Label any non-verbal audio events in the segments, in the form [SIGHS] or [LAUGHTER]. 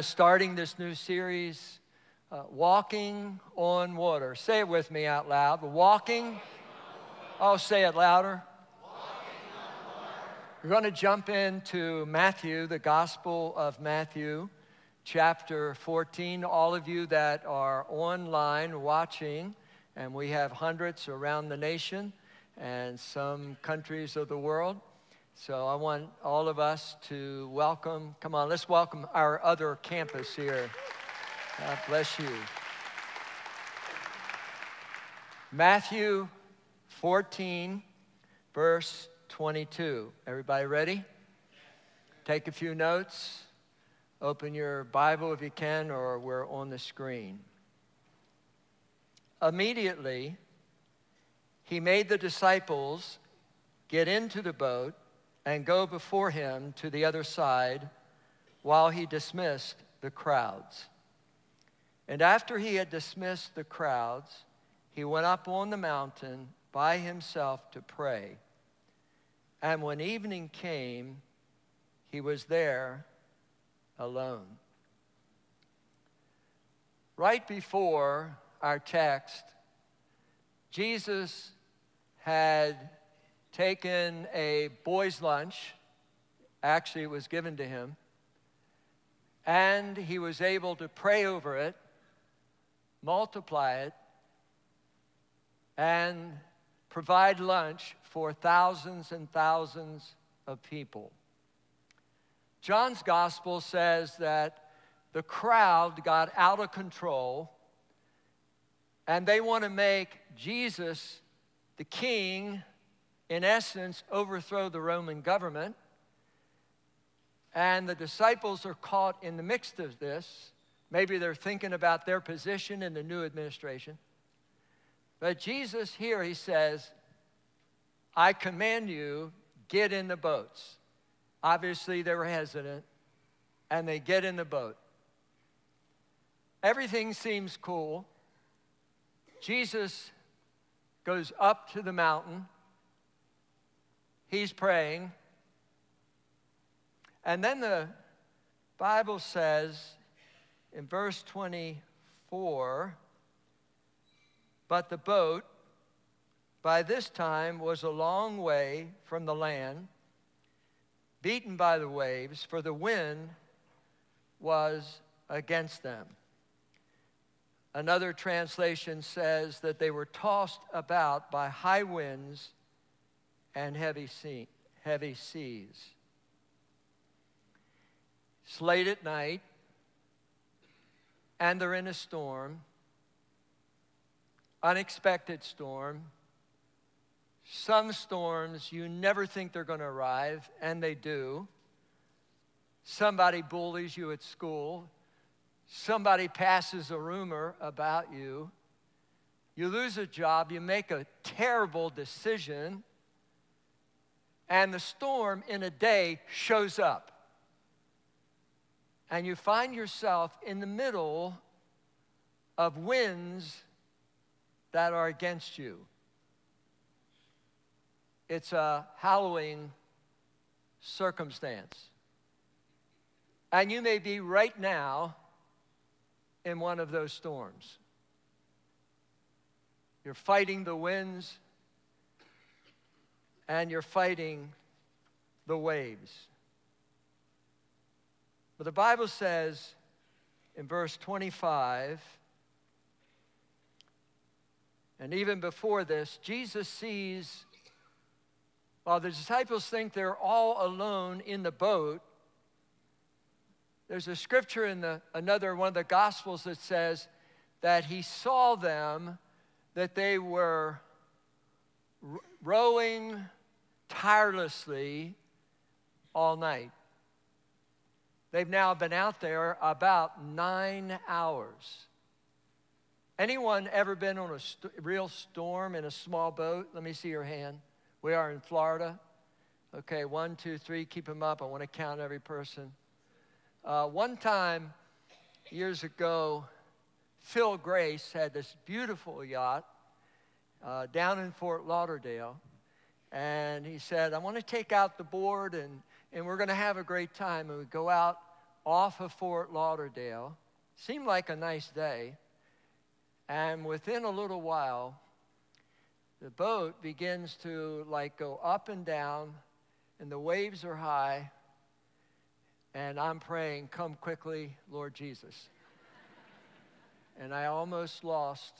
starting this new series, uh, Walking on Water. Say it with me out loud. Walking. Oh, say it louder. Walking on water. We're going to jump into Matthew, the Gospel of Matthew, chapter 14. All of you that are online watching, and we have hundreds around the nation and some countries of the world. So I want all of us to welcome, come on, let's welcome our other campus here. God bless you. Matthew 14, verse 22. Everybody ready? Take a few notes. Open your Bible if you can, or we're on the screen. Immediately, he made the disciples get into the boat and go before him to the other side while he dismissed the crowds. And after he had dismissed the crowds, he went up on the mountain by himself to pray. And when evening came, he was there alone. Right before our text, Jesus had taken a boy's lunch, actually, it was given to him, and he was able to pray over it, multiply it, and provide lunch for thousands and thousands of people. John's gospel says that the crowd got out of control and they want to make Jesus the king in essence, overthrow the Roman government. And the disciples are caught in the midst of this. Maybe they're thinking about their position in the new administration. But Jesus here, he says, I command you, get in the boats. Obviously, they were hesitant, and they get in the boat. Everything seems cool. Jesus goes up to the mountain he's praying. And then the Bible says in verse 24, but the boat by this time was a long way from the land, beaten by the waves, for the wind was against them. Another translation says that they were tossed about by high winds and heavy, sea, heavy seas. It's late at night, and they're in a storm, unexpected storm. Some storms you never think they're going to arrive, and they do. Somebody bullies you at school. Somebody passes a rumor about you. You lose a job. You make a terrible decision and the storm in a day shows up. And you find yourself in the middle of winds that are against you. It's a hallowing circumstance. And you may be right now in one of those storms. You're fighting the winds and you're fighting the waves. But the Bible says in verse 25, and even before this, Jesus sees, while the disciples think they're all alone in the boat, there's a scripture in the, another one of the Gospels that says that he saw them, that they were rowing tirelessly all night. They've now been out there about nine hours. Anyone ever been on a st- real storm in a small boat? Let me see your hand. We are in Florida. Okay, one, two, three, keep them up. I want to count every person. Uh, one time, years ago, Phil Grace had this beautiful yacht uh, down in Fort Lauderdale and he said, I want to take out the board and, and we're going to have a great time. And we go out off of Fort Lauderdale. Seemed like a nice day. And within a little while, the boat begins to like go up and down, and the waves are high. And I'm praying, Come quickly, Lord Jesus. [LAUGHS] and I almost lost.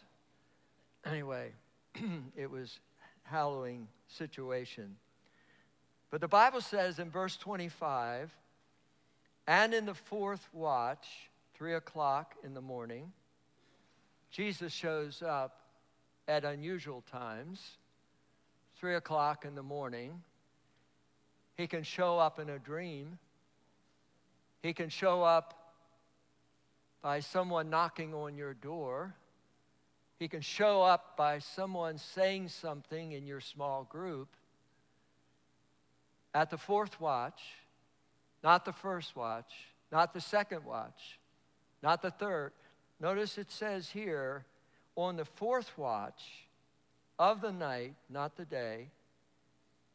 Anyway, [CLEARS THROAT] it was hallowing situation. But the Bible says in verse 25, and in the fourth watch, three o'clock in the morning, Jesus shows up at unusual times, three o'clock in the morning. He can show up in a dream. He can show up by someone knocking on your door. He can show up by someone saying something in your small group. At the fourth watch, not the first watch, not the second watch, not the third. Notice it says here, on the fourth watch of the night, not the day,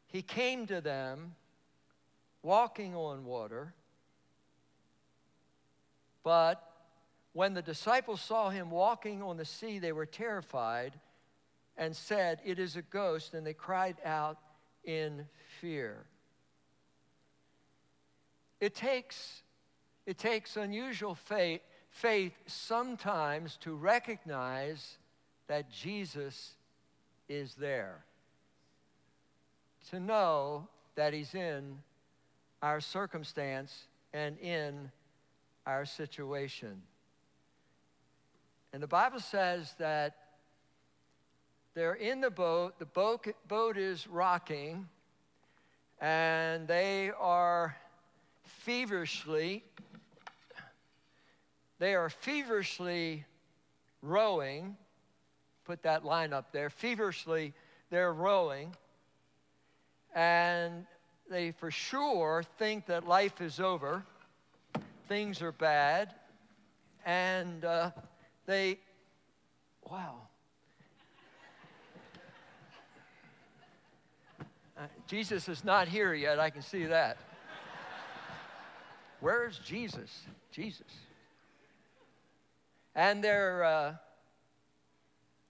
he came to them walking on water. But when the disciples saw him walking on the sea, they were terrified and said, It is a ghost, and they cried out in fear. It takes, it takes unusual faith, faith sometimes to recognize that Jesus is there, to know that He's in our circumstance and in our situation. And the Bible says that they're in the boat, the boat, boat is rocking, and they are feverishly, they are feverishly rowing. Put that line up there. Feverishly, they're rowing. And they for sure think that life is over, things are bad, and uh, they, wow. Uh, Jesus is not here yet, I can see that. Where's Jesus? Jesus. And they're, uh,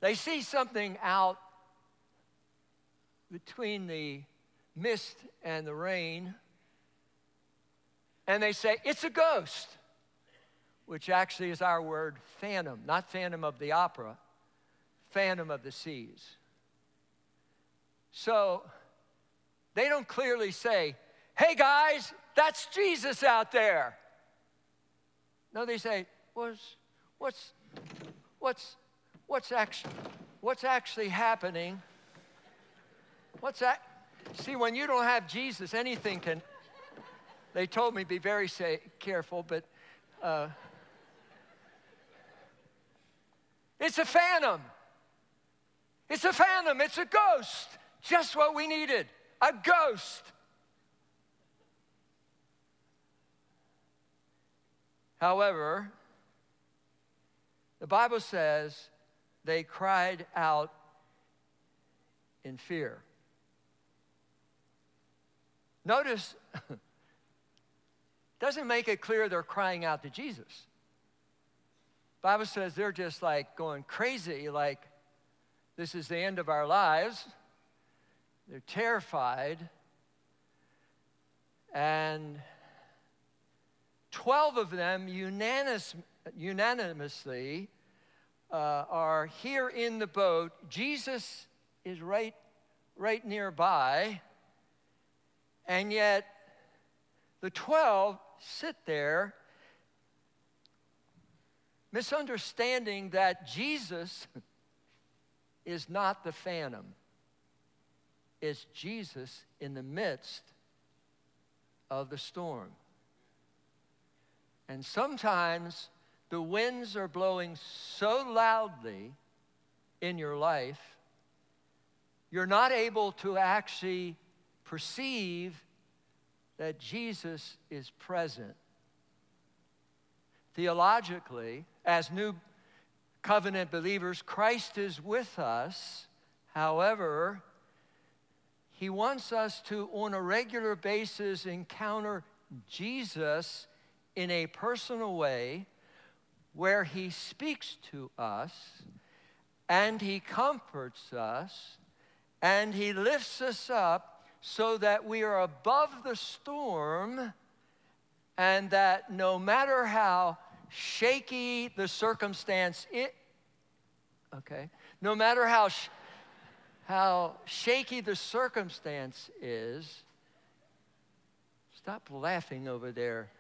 they see something out between the mist and the rain, and they say, It's a ghost which actually is our word phantom, not phantom of the opera, phantom of the seas. So they don't clearly say, hey guys, that's Jesus out there. No, they say, what's, what's, what's, what's, actually, what's actually happening? What's that? See, when you don't have Jesus, anything can. They told me be very say, careful, but uh, It's a phantom. It's a phantom. It's a ghost. Just what we needed a ghost. However, the Bible says they cried out in fear. Notice, [LAUGHS] doesn't make it clear they're crying out to Jesus. Bible says they're just like going crazy, like this is the end of our lives. They're terrified. And 12 of them unanimous, unanimously uh, are here in the boat. Jesus is right, right nearby. And yet, the 12 sit there misunderstanding that Jesus is not the phantom, it's Jesus in the midst of the storm. And sometimes the winds are blowing so loudly in your life, you're not able to actually perceive that Jesus is present. Theologically, as new covenant believers, Christ is with us. However, he wants us to, on a regular basis, encounter Jesus in a personal way where he speaks to us and he comforts us and he lifts us up so that we are above the storm and that no matter how shaky the circumstance it okay no matter how sh- how shaky the circumstance is stop laughing over there.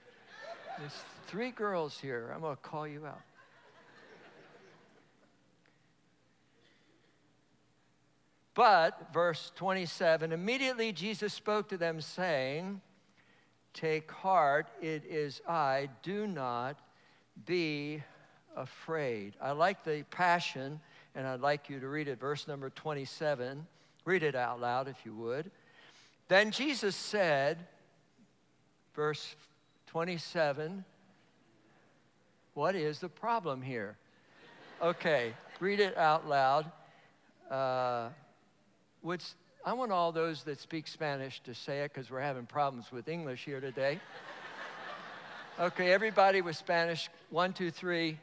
There's three girls here. I'm going to call you out. But, verse 27, immediately Jesus spoke to them, saying, Take heart, it is I, do not be afraid. I like the passion, and I'd like you to read it, verse number 27. Read it out loud if you would. Then Jesus said, verse 27, What is the problem here? Okay, read it out loud. Uh, which I want all those that speak Spanish to say it because we're having problems with English here today. Okay, everybody with Spanish, one, two, three.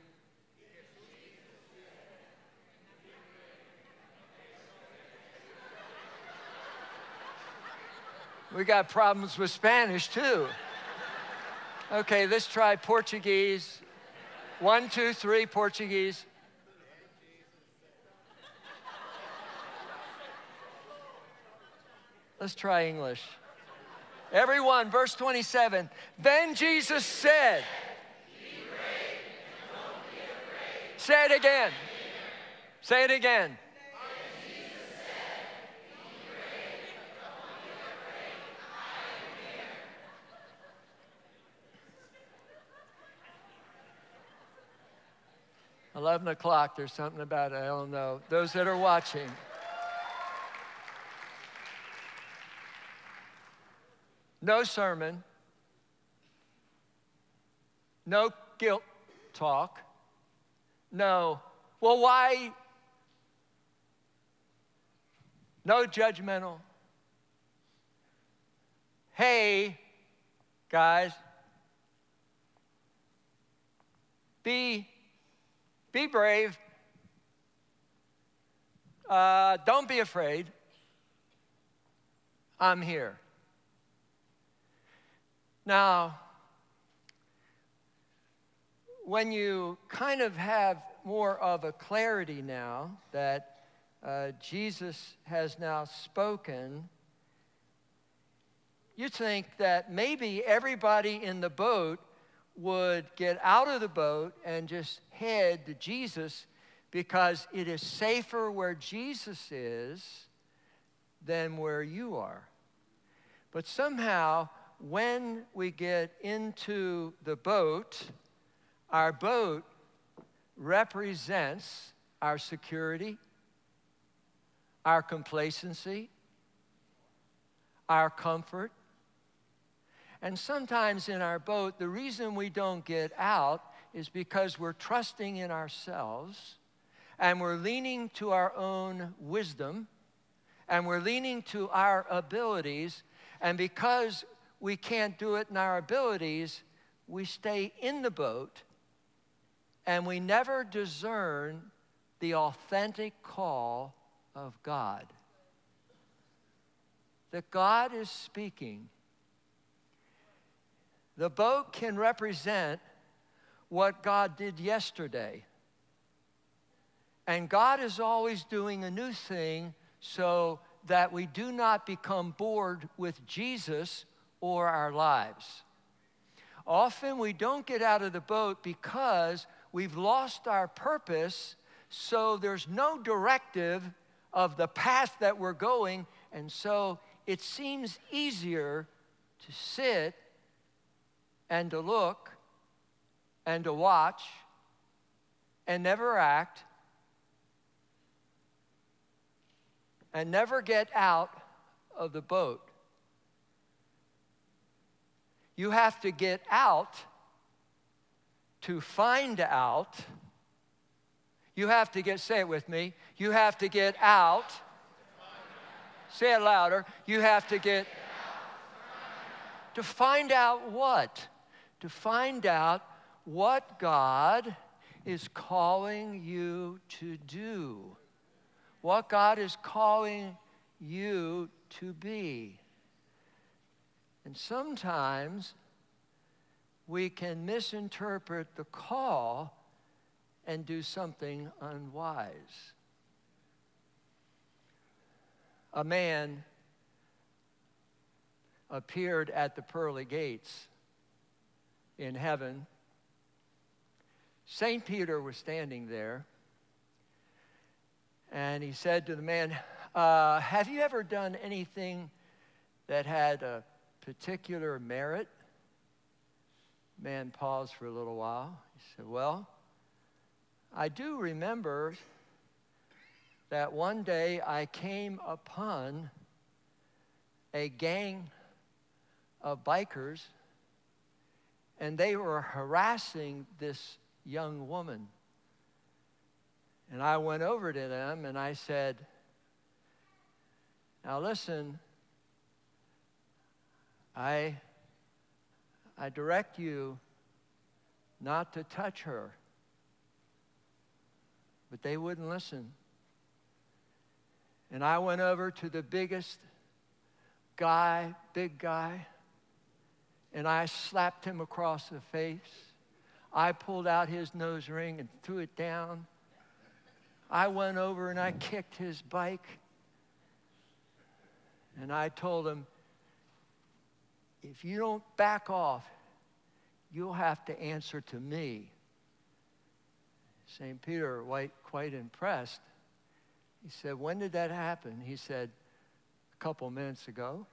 We got problems with Spanish too. Okay, let's try Portuguese. One, two, three, Portuguese. Let's try English. Everyone, verse 27. Then Jesus said, Say it again. Say it again. Eleven o'clock. There's something about it. I don't know. Those that are watching. No sermon. No guilt talk. No. Well, why? No judgmental. Hey, guys, be, be brave. Uh, don't be afraid. I'm here. Now, when you kind of have more of a clarity now that uh, Jesus has now spoken, you think that maybe everybody in the boat would get out of the boat and just head to Jesus because it is safer where Jesus is than where you are. But somehow, when we get into the boat, our boat represents our security, our complacency, our comfort. And sometimes in our boat, the reason we don't get out is because we're trusting in ourselves and we're leaning to our own wisdom and we're leaning to our abilities. And because we can't do it in our abilities, we stay in the boat and we never discern the authentic call of God. That God is speaking. The boat can represent what God did yesterday. And God is always doing a new thing so that we do not become bored with Jesus or our lives. Often we don't get out of the boat because we've lost our purpose, so there's no directive of the path that we're going, and so it seems easier to sit and to look and to watch and never act and never get out of the boat. You have to get out to find out. You have to get, say it with me, you have to get out. Say it louder. You have to get to find out what? to find out what God is calling you to do, what God is calling you to be. And sometimes we can misinterpret the call and do something unwise. A man appeared at the pearly gates in heaven. St. Peter was standing there, and he said to the man, uh, Have you ever done anything that had a particular merit? Man paused for a little while. He said, Well, I do remember that one day I came upon a gang of bikers and they were harassing this young woman. And I went over to them and I said, Now listen, I, I direct you not to touch her. But they wouldn't listen. And I went over to the biggest guy, big guy, and I slapped him across the face. I pulled out his nose ring and threw it down. I went over and I kicked his bike. And I told him, if you don't back off, you'll have to answer to me. St. Peter, quite, quite impressed, he said, When did that happen? He said, A couple minutes ago.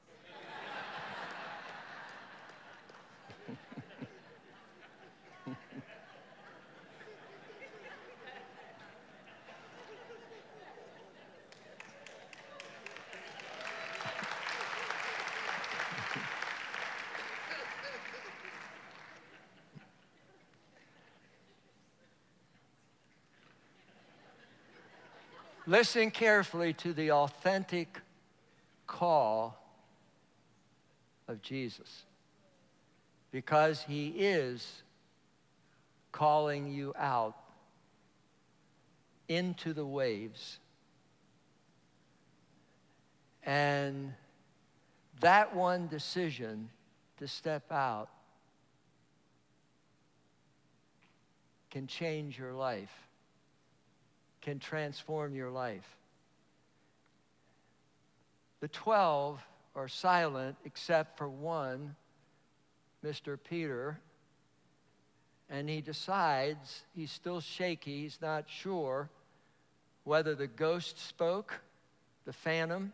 Listen carefully to the authentic call of Jesus because he is calling you out into the waves. And that one decision to step out can change your life can transform your life. The 12 are silent except for one, Mr. Peter, and he decides he's still shaky, he's not sure whether the ghost spoke, the phantom,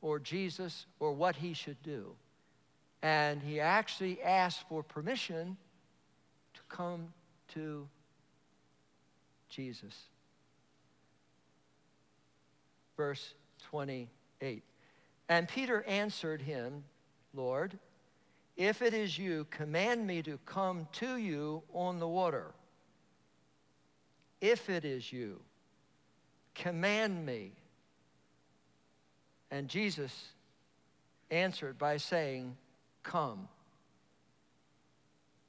or Jesus, or what he should do. And he actually asks for permission to come to Jesus verse 28. And Peter answered him, Lord, if it is you, command me to come to you on the water. If it is you, command me. And Jesus answered by saying, Come.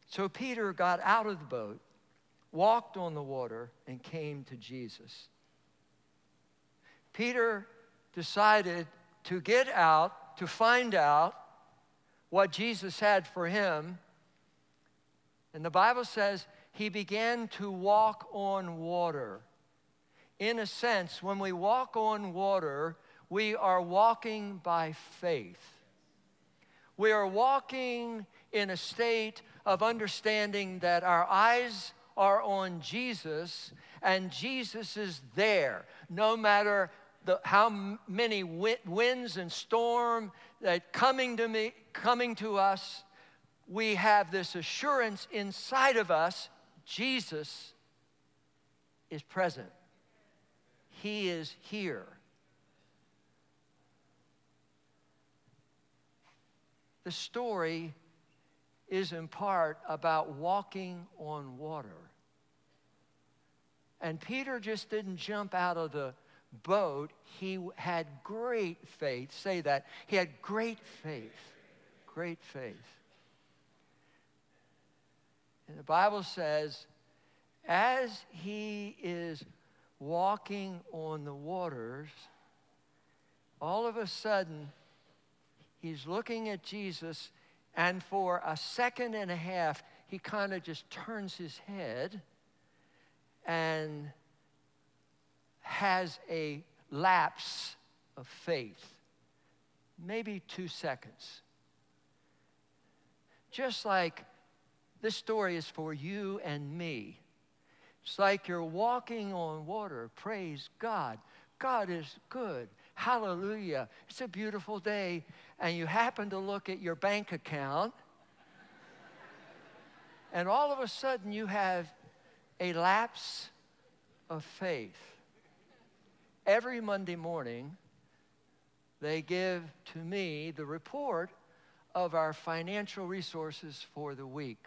So Peter got out of the boat, walked on the water, and came to Jesus. Peter decided to get out, to find out what Jesus had for him. And the Bible says he began to walk on water. In a sense, when we walk on water, we are walking by faith. We are walking in a state of understanding that our eyes are on Jesus and Jesus is there. No matter the, how many winds and storm that coming to me coming to us we have this assurance inside of us jesus is present. He is here. The story is in part about walking on water and peter just didn't jump out of the boat, he had great faith. Say that. He had great faith. Great faith. And the Bible says, as he is walking on the waters, all of a sudden, he's looking at Jesus, and for a second and a half, he kind of just turns his head and has a lapse of faith, maybe two seconds. Just like this story is for you and me. It's like you're walking on water. Praise God. God is good. Hallelujah. It's a beautiful day. And you happen to look at your bank account, and all of a sudden you have a lapse of faith. Every Monday morning, they give to me the report of our financial resources for the week.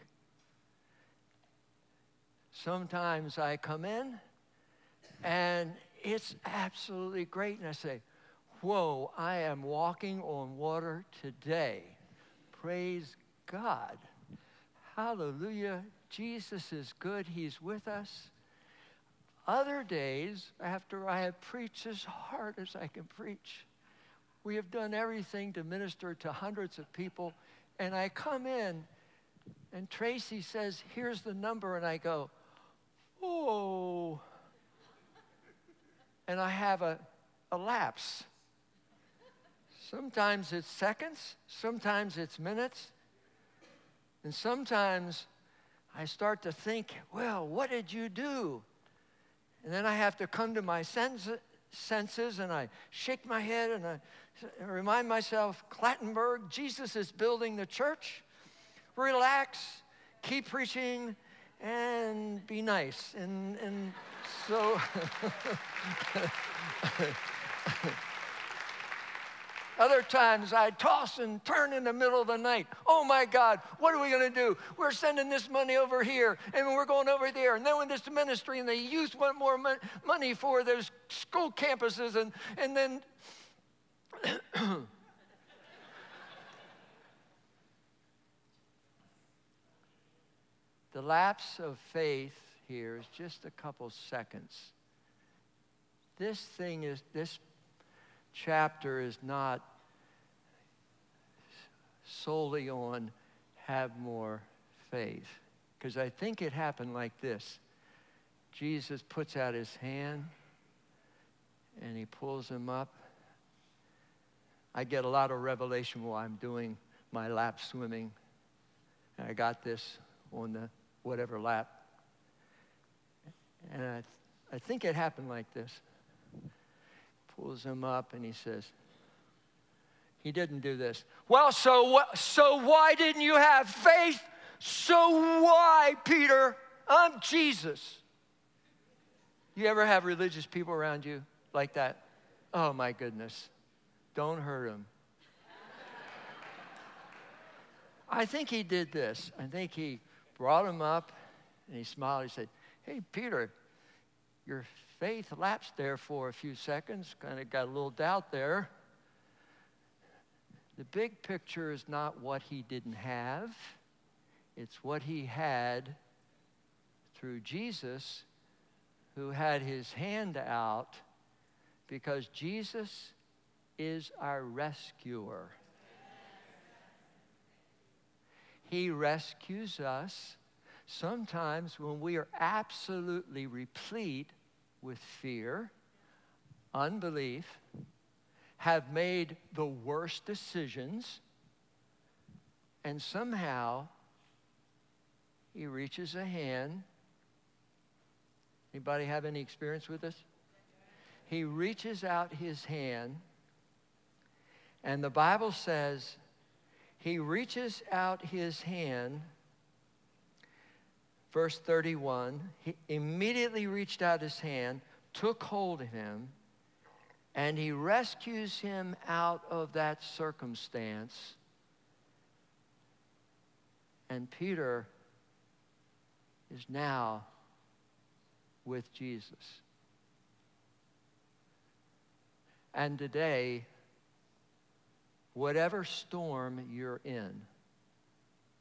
Sometimes I come in and it's absolutely great, and I say, Whoa, I am walking on water today. Praise God. Hallelujah. Jesus is good, He's with us. Other days, after I have preached as hard as I can preach, we have done everything to minister to hundreds of people, and I come in, and Tracy says, Here's the number, and I go, Oh. And I have a, a lapse. Sometimes it's seconds, sometimes it's minutes, and sometimes I start to think, well, what did you do? And then I have to come to my senses and I shake my head and I remind myself, Clattenburg, Jesus is building the church. Relax, keep preaching, and be nice. And, and so. [LAUGHS] Other times I toss and turn in the middle of the night. Oh my God, what are we going to do? We're sending this money over here and we're going over there. And then when this ministry and the youth want more money for those school campuses and, and then. [COUGHS] the lapse of faith here is just a couple seconds. This thing is, this chapter is not solely on have more faith. Because I think it happened like this Jesus puts out his hand and he pulls him up. I get a lot of revelation while I'm doing my lap swimming. And I got this on the whatever lap. And I, I think it happened like this pulls him up and he says, he didn't do this. Well, so so why didn't you have faith? So why, Peter? I'm Jesus. You ever have religious people around you like that? Oh my goodness. Don't hurt him. [LAUGHS] I think he did this. I think he brought him up and he smiled. He said, Hey, Peter, your faith lapsed there for a few seconds, kind of got a little doubt there. The big picture is not what he didn't have, it's what he had through Jesus, who had his hand out, because Jesus is our rescuer. He rescues us sometimes when we are absolutely replete with fear, unbelief, have made the worst decisions, and somehow he reaches a hand. Anybody have any experience with this? He reaches out his hand, and the Bible says he reaches out his hand verse 31, he immediately reached out his hand, took hold of him, and he rescues him out of that circumstance. And Peter is now with Jesus. And today, whatever storm you're in,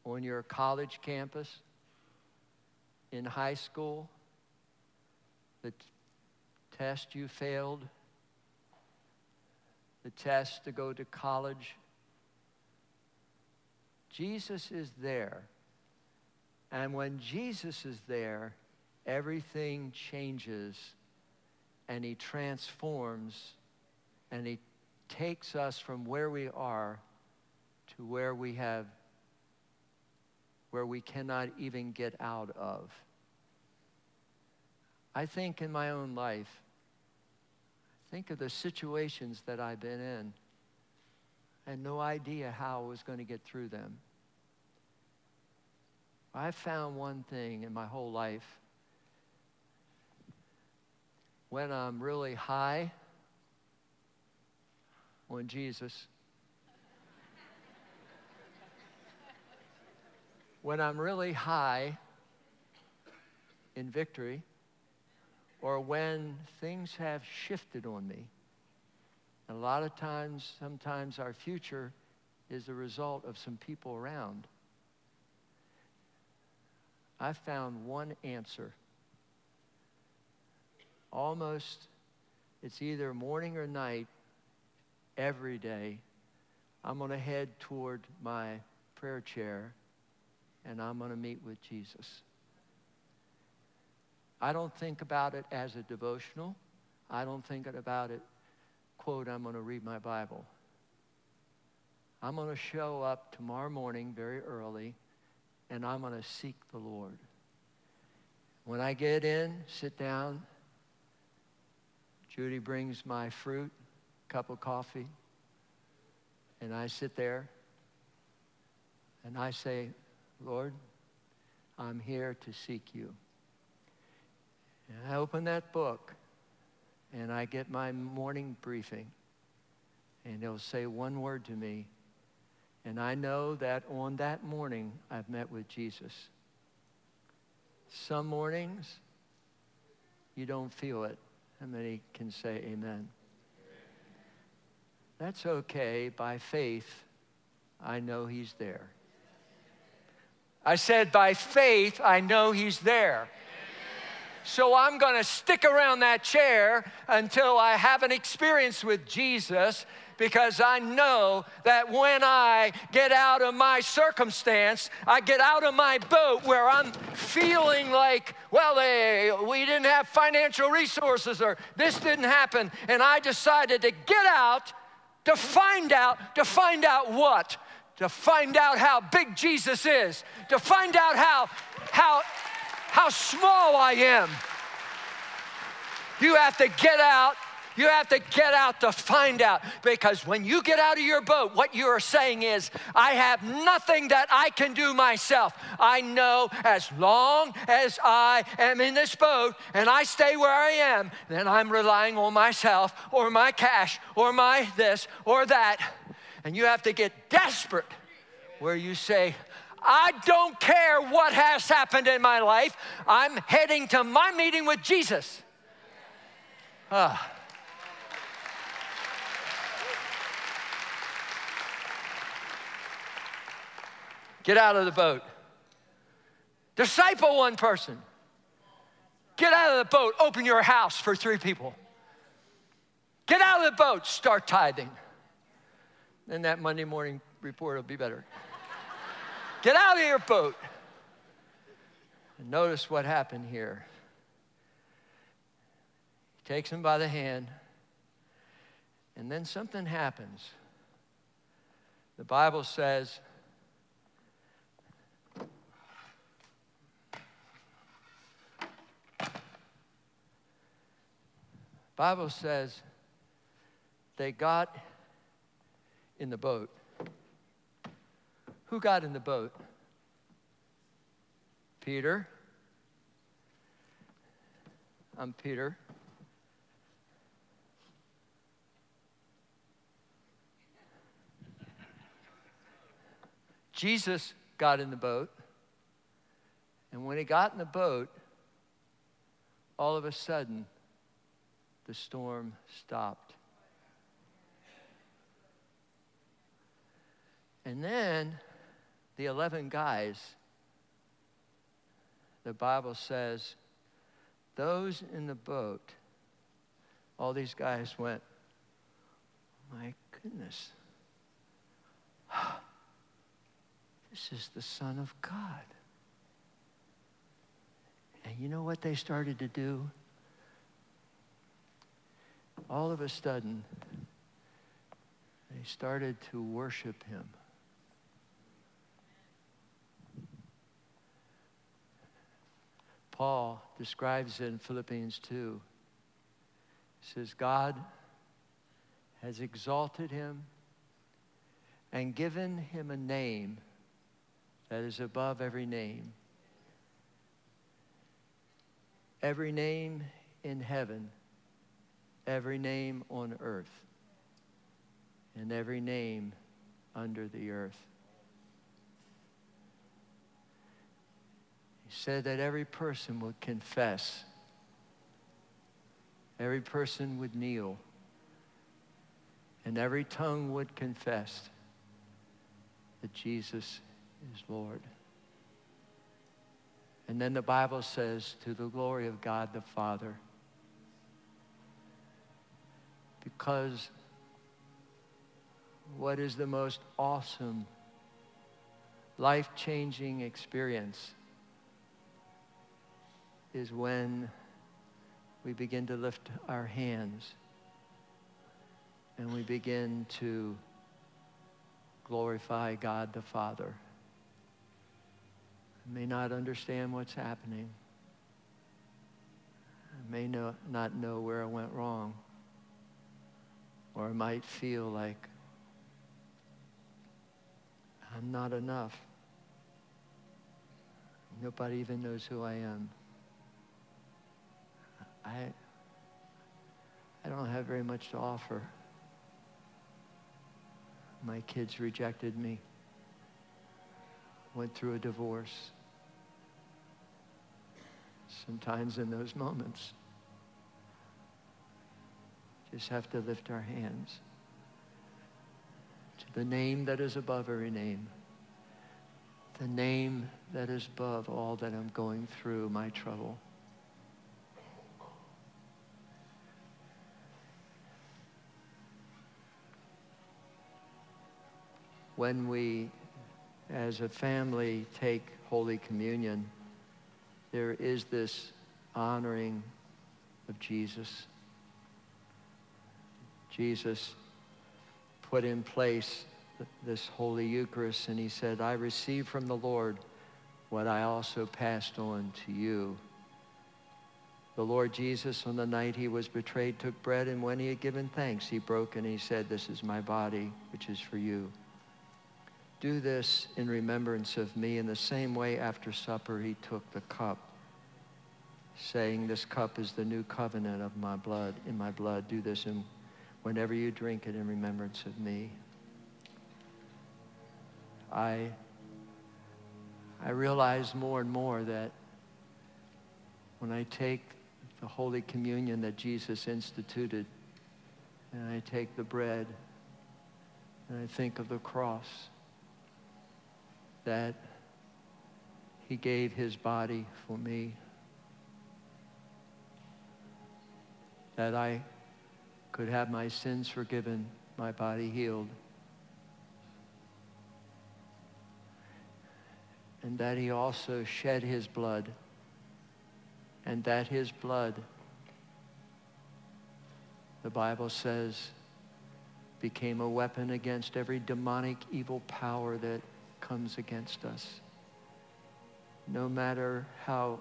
on your college campus, in high school, the t- test you failed, the test to go to college. Jesus is there. And when Jesus is there, everything changes and he transforms and he takes us from where we are to where we have where we cannot even get out of. I think in my own life, think of the situations that I've been in. I had no idea how I was going to get through them. I found one thing in my whole life. When I'm really high on Jesus, when I'm really high in victory, or when things have shifted on me. And a lot of times, sometimes our future is the result of some people around. I found one answer. Almost, it's either morning or night, every day, I'm going to head toward my prayer chair and I'm going to meet with Jesus. I don't think about it as a devotional. I don't think about it, quote, I'm going to read my Bible. I'm going to show up tomorrow morning very early and I'm going to seek the Lord. When I get in, sit down, Judy brings my fruit, cup of coffee, and I sit there and I say, Lord, I'm here to seek you. And I open that book and I get my morning briefing, and it'll say one word to me. And I know that on that morning I've met with Jesus. Some mornings you don't feel it. How many can say amen? That's okay. By faith, I know He's there. I said, by faith, I know He's there. So I'm going to stick around that chair until I have an experience with Jesus because I know that when I get out of my circumstance, I get out of my boat where I'm feeling like, well, hey, we didn't have financial resources or this didn't happen. And I decided to get out to find out, to find out what? to find out how big Jesus is, to find out how, how, how small I am. You have to get out. You have to get out to find out because when you get out of your boat, what you are saying is, I have nothing that I can do myself. I know as long as I am in this boat and I stay where I am, then I'm relying on myself or my cash or my this or that. And you have to get desperate where you say, I don't care what has happened in my life. I'm heading to my meeting with Jesus. Ah. Get out of the boat. Disciple one person. Get out of the boat. Open your house for three people. Get out of the boat. Start tithing. Then that Monday morning report will be better. Get out of your boat. And notice what happened here. He takes him by the hand, and then something happens. The Bible says, Bible says they got in the boat. Who got in the boat? Peter. I'm Peter. Jesus got in the boat. And when he got in the boat, all of a sudden, the storm stopped. And then the 11 guys the Bible says, those in the boat, all these guys went, my goodness, [SIGHS] this is the Son of God. And you know what they started to do? All of a sudden, they started to worship him. Paul describes it in Philippians 2. He says, God has exalted him and given him a name that is above every name. Every name in heaven, every name on earth, and every name under the earth. Said that every person would confess, every person would kneel, and every tongue would confess that Jesus is Lord. And then the Bible says, to the glory of God the Father. Because what is the most awesome, life changing experience is when we begin to lift our hands and we begin to glorify God the Father. I may not understand what's happening. I may know, not know where I went wrong. Or I might feel like I'm not enough. Nobody even knows who I am. I, I don't have very much to offer. My kids rejected me, went through a divorce. Sometimes in those moments, just have to lift our hands to the name that is above every name, the name that is above all that I'm going through, my trouble. When we, as a family, take Holy Communion, there is this honoring of Jesus. Jesus put in place this Holy Eucharist, and he said, I receive from the Lord what I also passed on to you. The Lord Jesus, on the night he was betrayed, took bread, and when he had given thanks, he broke and he said, This is my body, which is for you. Do this in remembrance of me. In the same way, after supper, he took the cup, saying, This cup is the new covenant of my blood, in my blood. Do this in, whenever you drink it in remembrance of me. I, I realize more and more that when I take the Holy Communion that Jesus instituted, and I take the bread, and I think of the cross, that he gave his body for me, that I could have my sins forgiven, my body healed, and that he also shed his blood, and that his blood, the Bible says, became a weapon against every demonic evil power that comes against us. No matter how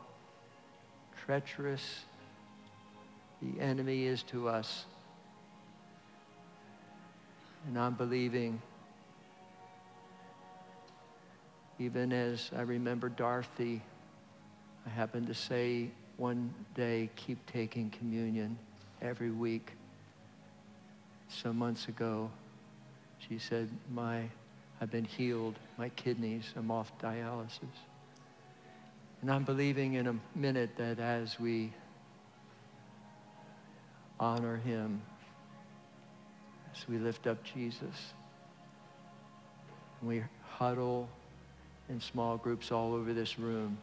treacherous the enemy is to us. And I'm believing, even as I remember Dorothy, I happened to say one day, keep taking communion every week. Some months ago, she said, my I've been healed. My kidneys, I'm off dialysis. And I'm believing in a minute that as we honor him, as we lift up Jesus, and we huddle in small groups all over this room,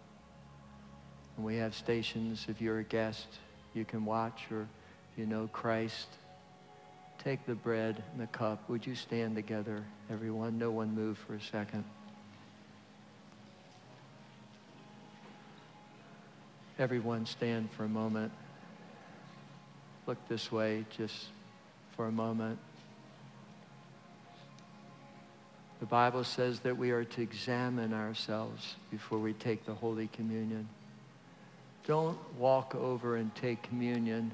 And we have stations. If you're a guest, you can watch, or if you know Christ, take the bread and the cup. Would you stand together, everyone? No one move for a second. Everyone stand for a moment. Look this way just for a moment. The Bible says that we are to examine ourselves before we take the Holy Communion. Don't walk over and take communion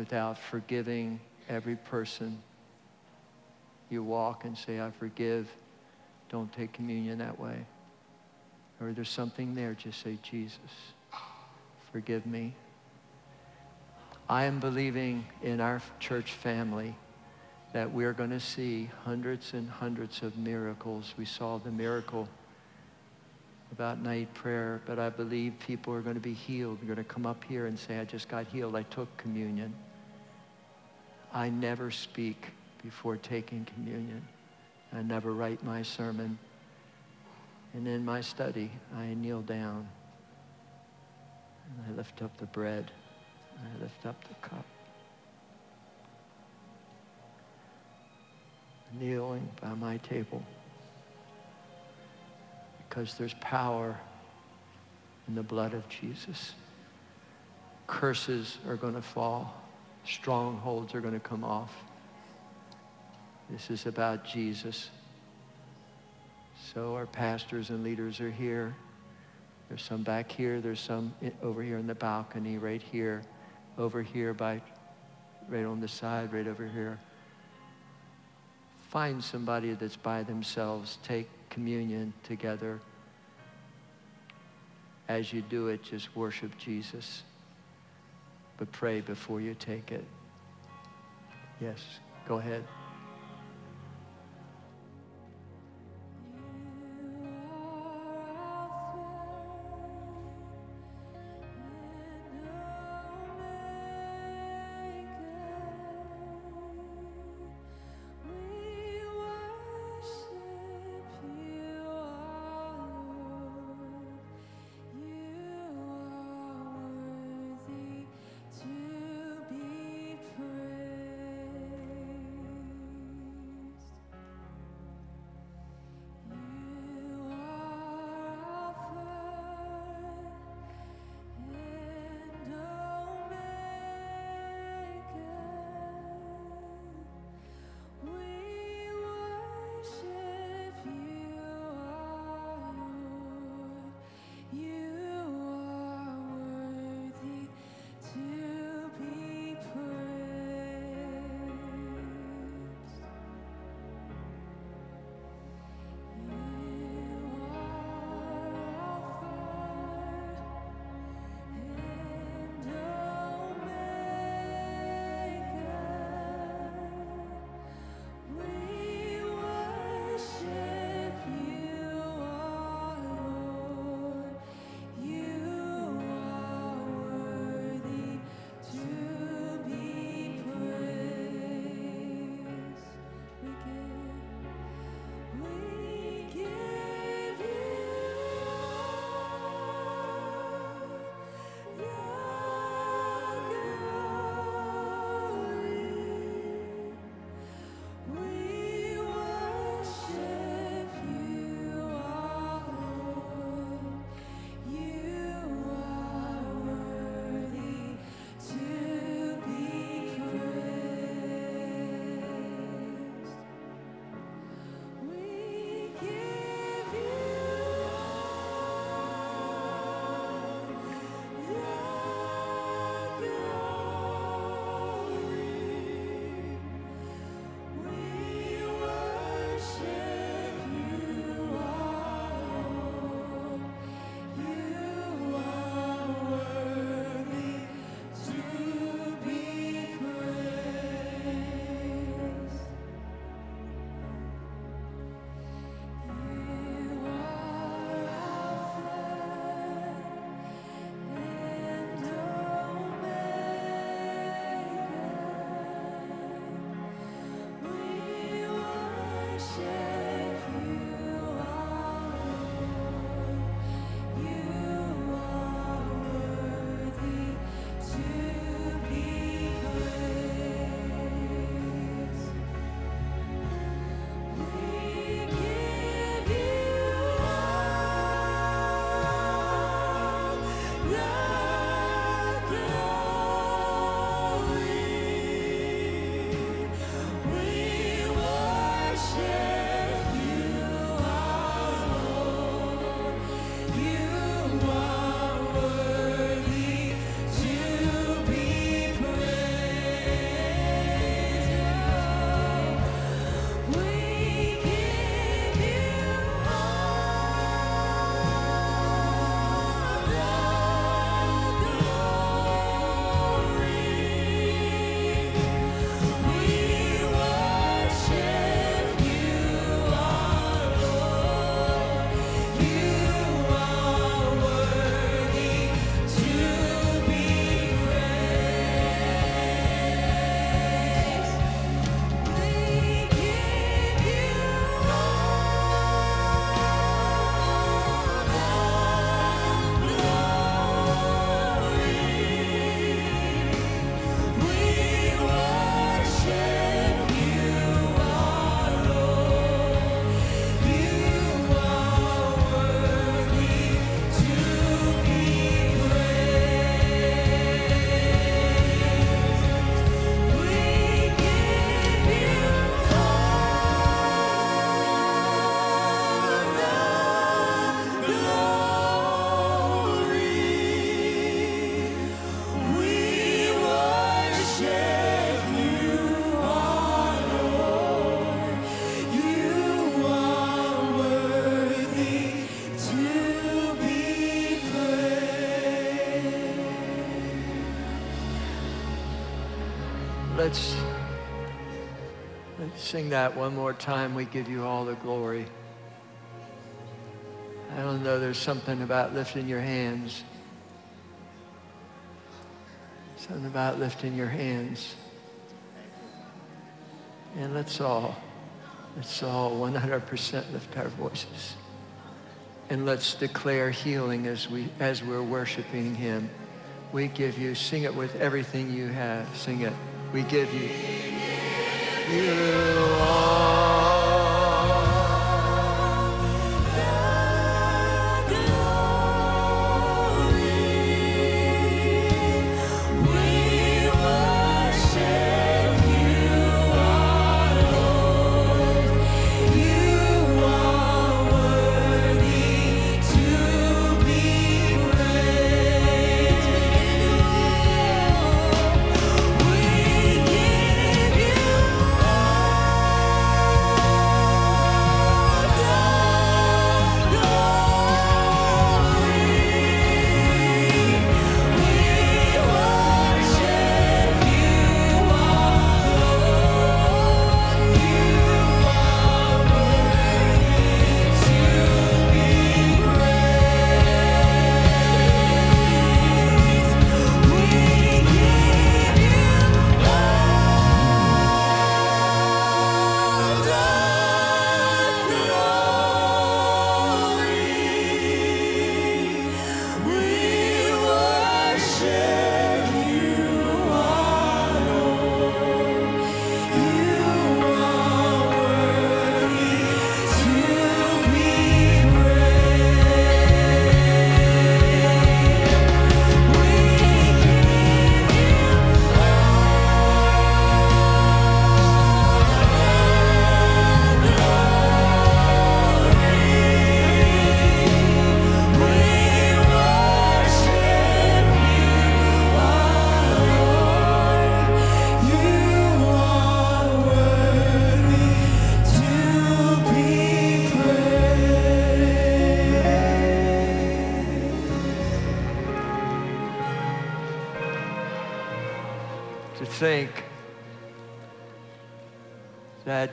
without forgiving every person. You walk and say, I forgive. Don't take communion that way. Or there's something there, just say, Jesus, forgive me. I am believing in our church family that we're going to see hundreds and hundreds of miracles. We saw the miracle about night prayer, but I believe people are going to be healed. They're going to come up here and say, I just got healed. I took communion. I never speak before taking communion. I never write my sermon. And in my study, I kneel down and I lift up the bread. I lift up the cup. kneeling by my table because there's power in the blood of Jesus. Curses are going to fall. Strongholds are going to come off. This is about Jesus. So our pastors and leaders are here. There's some back here. There's some over here in the balcony, right here, over here by, right on the side, right over here. Find somebody that's by themselves. Take communion together. As you do it, just worship Jesus. But pray before you take it. Yes, go ahead. Sing that one more time. We give you all the glory. I don't know, there's something about lifting your hands. Something about lifting your hands. And let's all, let's all 100% lift our voices. And let's declare healing as, we, as we're worshiping him. We give you, sing it with everything you have. Sing it. We give you. You are.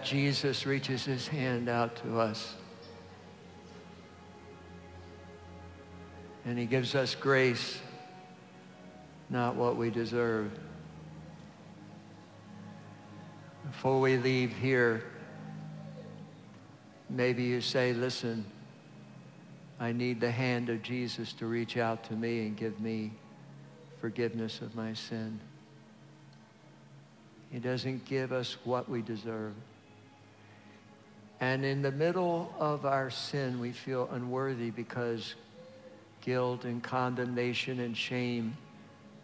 Jesus reaches his hand out to us. And he gives us grace, not what we deserve. Before we leave here, maybe you say, listen, I need the hand of Jesus to reach out to me and give me forgiveness of my sin. He doesn't give us what we deserve. And in the middle of our sin, we feel unworthy because guilt and condemnation and shame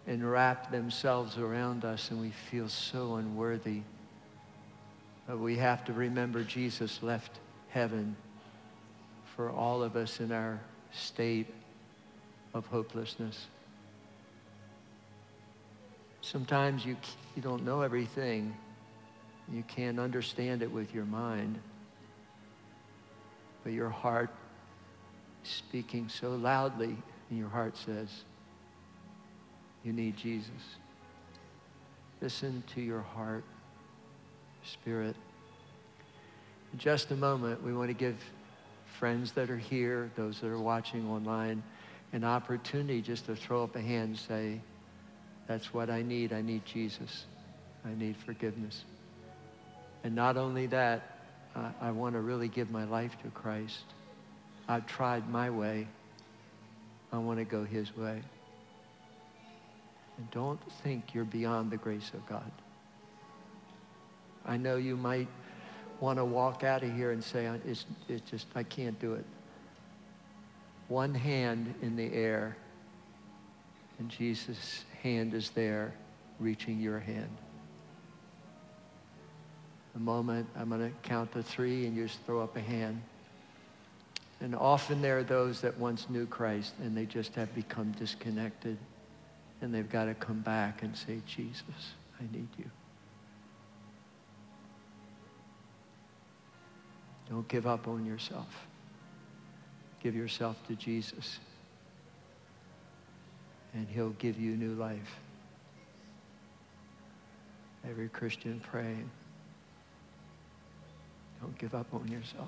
enwrap themselves around us and we feel so unworthy. But we have to remember Jesus left heaven for all of us in our state of hopelessness. Sometimes you, you don't know everything. You can't understand it with your mind but your heart speaking so loudly, and your heart says, you need Jesus. Listen to your heart, spirit. In just a moment, we want to give friends that are here, those that are watching online, an opportunity just to throw up a hand and say, that's what I need. I need Jesus. I need forgiveness. And not only that, I, want to really give my life to Christ. I've tried my way. I want to go his way. And don't think you're beyond the grace of God. I know you might want to walk out of here and say, it's, it's just, I can't do it. One hand in the air, and Jesus' hand is there reaching your hand a moment. I'm going to count to three and you just throw up a hand. And often there are those that once knew Christ and they just have become disconnected. And they've got to come back and say, Jesus, I need you. Don't give up on yourself. Give yourself to Jesus. And he'll give you new life. Every Christian praying. Don't give up on yourself.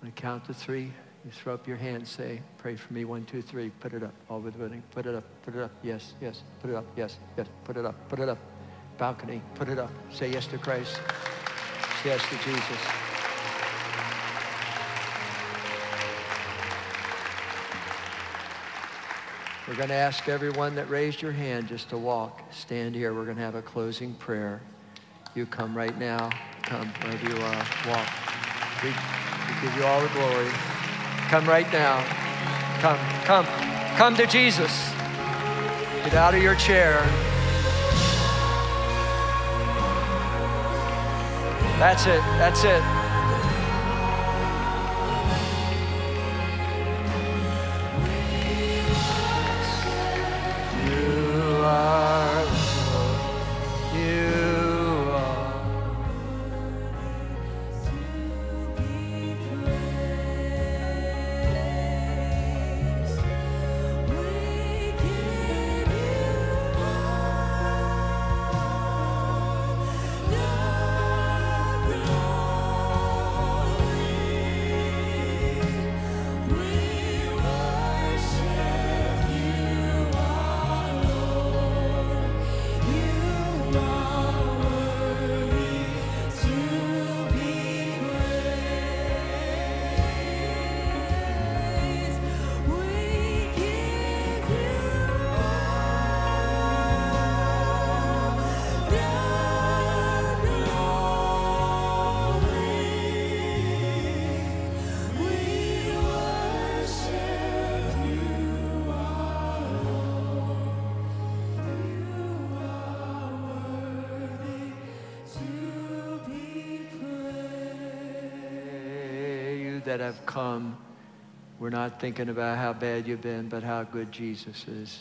When I count to three, you throw up your hand, say, pray for me, one, two, three, put it up, all the building, put it up, put it up, yes, yes, put it up, yes, yes, put it up, put it up, balcony, put it up, say yes to Christ, say yes to Jesus. We're going to ask everyone that raised your hand just to walk, stand here. We're going to have a closing prayer. You come right now. Come wherever you are. Walk. We, we give you all the glory. Come right now. Come, come, come to Jesus. Get out of your chair. That's it. That's it. That have come, we're not thinking about how bad you've been, but how good Jesus is.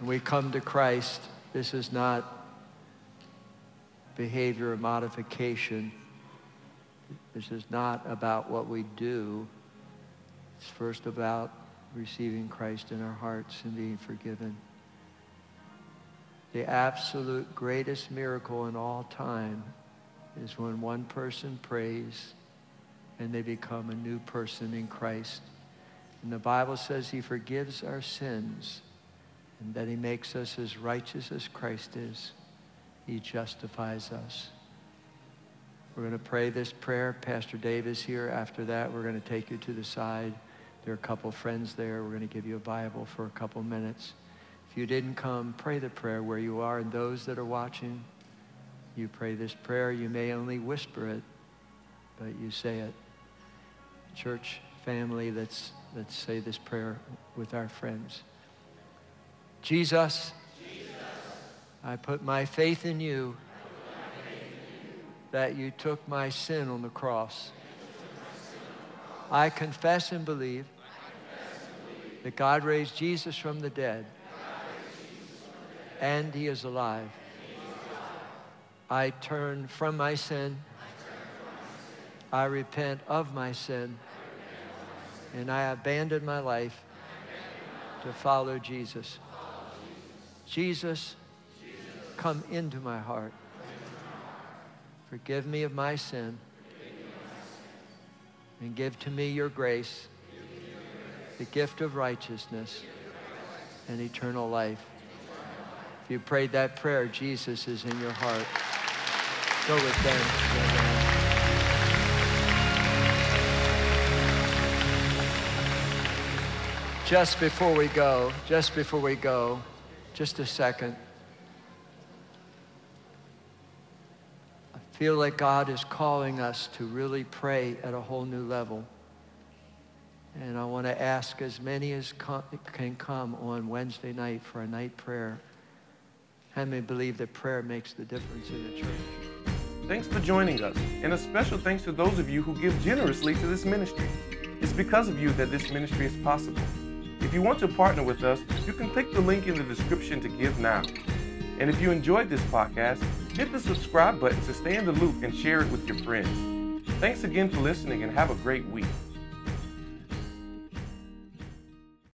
When we come to Christ, this is not behavior modification. This is not about what we do. It's first about receiving Christ in our hearts and being forgiven. The absolute greatest miracle in all time is when one person prays and they become a new person in Christ. And the Bible says he forgives our sins and that he makes us as righteous as Christ is. He justifies us. We're going to pray this prayer. Pastor Dave is here. After that, we're going to take you to the side. There are a couple friends there. We're going to give you a Bible for a couple minutes. If you didn't come, pray the prayer where you are. And those that are watching, you pray this prayer. You may only whisper it, but you say it. Church family, let's, let's say this prayer with our friends. Jesus, I put my faith in you that you took my sin on the cross. I confess and believe that God raised Jesus from the dead and he is alive. I turn from my sin. I repent of my sin. And I abandon my life to follow Jesus. Jesus, come into my heart. Forgive me of my sin. And give to me your grace, the gift of righteousness, and eternal life. If you prayed that prayer, Jesus is in your heart. Go with them. Just before we go, just before we go, just a second. I feel like God is calling us to really pray at a whole new level. And I want to ask as many as can come on Wednesday night for a night prayer. How many believe that prayer makes the difference in the church? Thanks for joining us, and a special thanks to those of you who give generously to this ministry. It's because of you that this ministry is possible. If you want to partner with us, you can click the link in the description to give now. And if you enjoyed this podcast, hit the subscribe button to stay in the loop and share it with your friends. Thanks again for listening and have a great week.